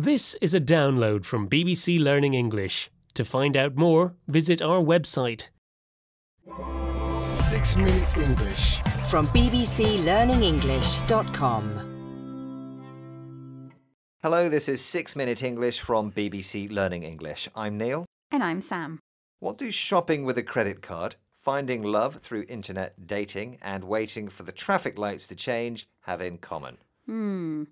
This is a download from BBC Learning English. To find out more, visit our website. Six Minute English. from bbclearningenglish.com. Hello, this is 6 Minute English from BBC Learning English. I'm Neil. And I'm Sam. What do shopping with a credit card, finding love through internet dating, and waiting for the traffic lights to change have in common? Hmm.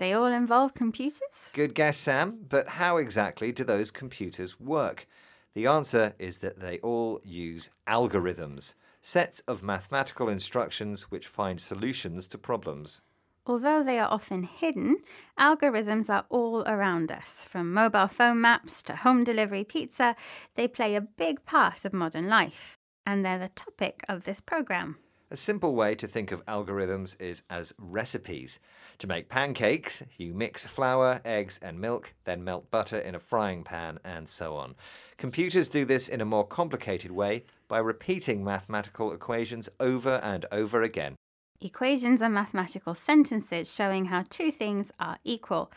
They all involve computers? Good guess, Sam, but how exactly do those computers work? The answer is that they all use algorithms, sets of mathematical instructions which find solutions to problems. Although they are often hidden, algorithms are all around us. From mobile phone maps to home delivery pizza, they play a big part of modern life. And they're the topic of this programme. A simple way to think of algorithms is as recipes. To make pancakes, you mix flour, eggs, and milk, then melt butter in a frying pan, and so on. Computers do this in a more complicated way by repeating mathematical equations over and over again. Equations are mathematical sentences showing how two things are equal.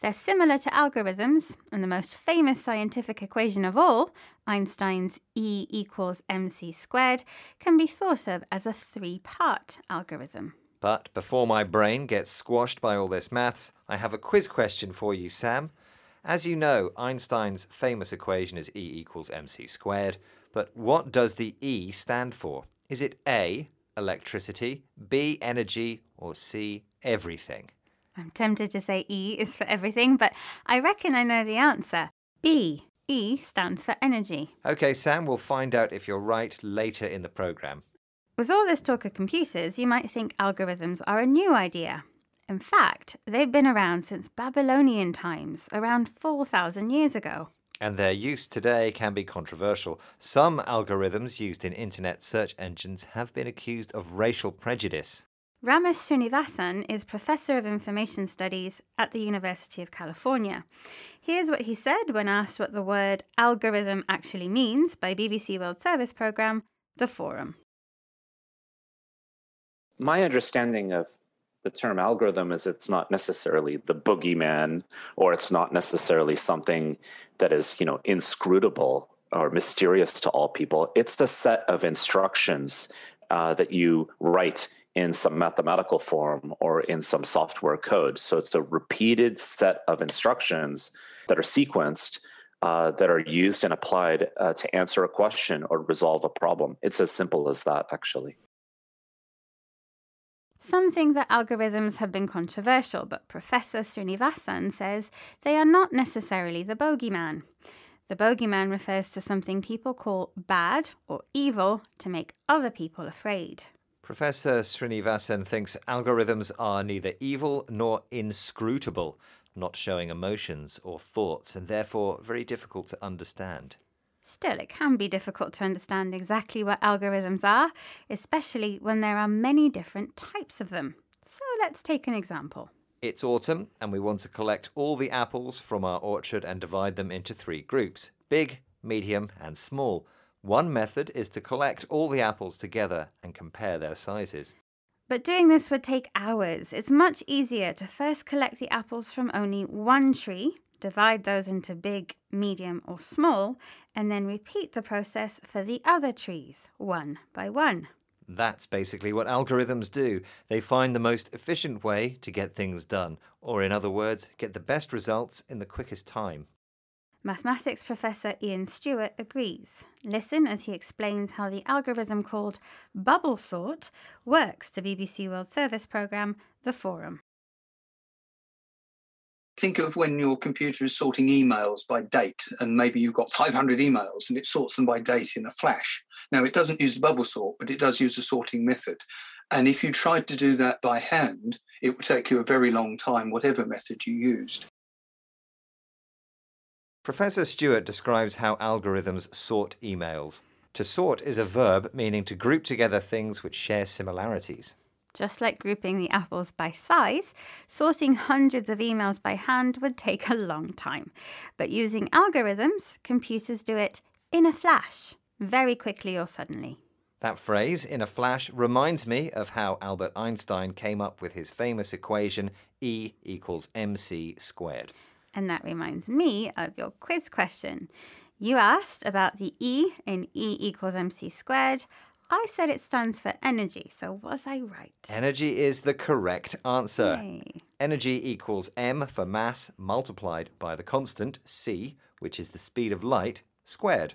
They're similar to algorithms, and the most famous scientific equation of all, Einstein's E equals mc squared, can be thought of as a three part algorithm. But before my brain gets squashed by all this maths, I have a quiz question for you, Sam. As you know, Einstein's famous equation is E equals mc squared, but what does the E stand for? Is it A, electricity, B, energy, or C, everything? I'm tempted to say E is for everything, but I reckon I know the answer. B. E stands for energy. Okay, Sam, we'll find out if you're right later in the programme. With all this talk of computers, you might think algorithms are a new idea. In fact, they've been around since Babylonian times, around 4,000 years ago. And their use today can be controversial. Some algorithms used in internet search engines have been accused of racial prejudice. Ramesh Srinivasan is Professor of Information Studies at the University of California. Here's what he said when asked what the word algorithm actually means by BBC World Service programme The Forum. my understanding of the term algorithm is it's not necessarily the boogeyman or it's not necessarily something that is you know inscrutable or mysterious to all people. It's a set of instructions uh, that you write in some mathematical form or in some software code. So it's a repeated set of instructions that are sequenced uh, that are used and applied uh, to answer a question or resolve a problem. It's as simple as that actually Some think that algorithms have been controversial, but Professor Srinivasan says they are not necessarily the bogeyman. The bogeyman refers to something people call bad or evil to make other people afraid. Professor Srinivasan thinks algorithms are neither evil nor inscrutable, not showing emotions or thoughts, and therefore very difficult to understand. Still, it can be difficult to understand exactly what algorithms are, especially when there are many different types of them. So let's take an example. It's autumn, and we want to collect all the apples from our orchard and divide them into three groups big, medium, and small. One method is to collect all the apples together and compare their sizes. But doing this would take hours. It's much easier to first collect the apples from only one tree, divide those into big, medium, or small, and then repeat the process for the other trees, one by one. That's basically what algorithms do. They find the most efficient way to get things done, or in other words, get the best results in the quickest time. Mathematics professor Ian Stewart agrees. Listen as he explains how the algorithm called bubble sort works to BBC World Service programme The Forum. Think of when your computer is sorting emails by date and maybe you've got 500 emails and it sorts them by date in a flash now it doesn't use the bubble sort but it does use a sorting method and if you tried to do that by hand it would take you a very long time whatever method you used Professor Stewart describes how algorithms sort emails. To sort is a verb meaning to group together things which share similarities. Just like grouping the apples by size, sorting hundreds of emails by hand would take a long time. But using algorithms, computers do it in a flash, very quickly or suddenly. That phrase, in a flash, reminds me of how Albert Einstein came up with his famous equation E equals mc squared. And that reminds me of your quiz question. You asked about the E in E equals mc squared. I said it stands for energy, so was I right? Energy is the correct answer. Yay. Energy equals m for mass multiplied by the constant c, which is the speed of light, squared.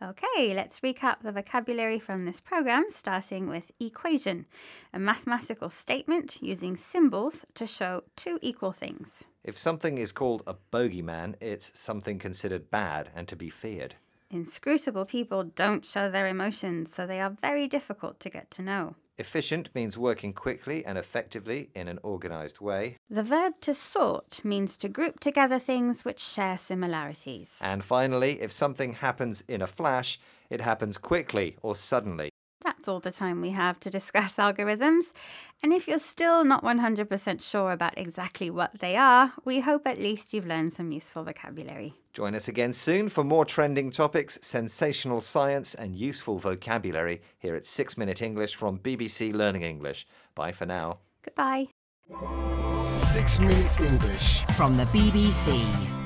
Okay, let's recap the vocabulary from this program, starting with equation, a mathematical statement using symbols to show two equal things. If something is called a bogeyman, it's something considered bad and to be feared. Inscrutable people don't show their emotions, so they are very difficult to get to know. Efficient means working quickly and effectively in an organized way. The verb to sort means to group together things which share similarities. And finally, if something happens in a flash, it happens quickly or suddenly. That's all the time we have to discuss algorithms. And if you're still not 100% sure about exactly what they are, we hope at least you've learned some useful vocabulary. Join us again soon for more trending topics, sensational science, and useful vocabulary here at 6 Minute English from BBC Learning English. Bye for now. Goodbye. Six Minute English. From the BBC.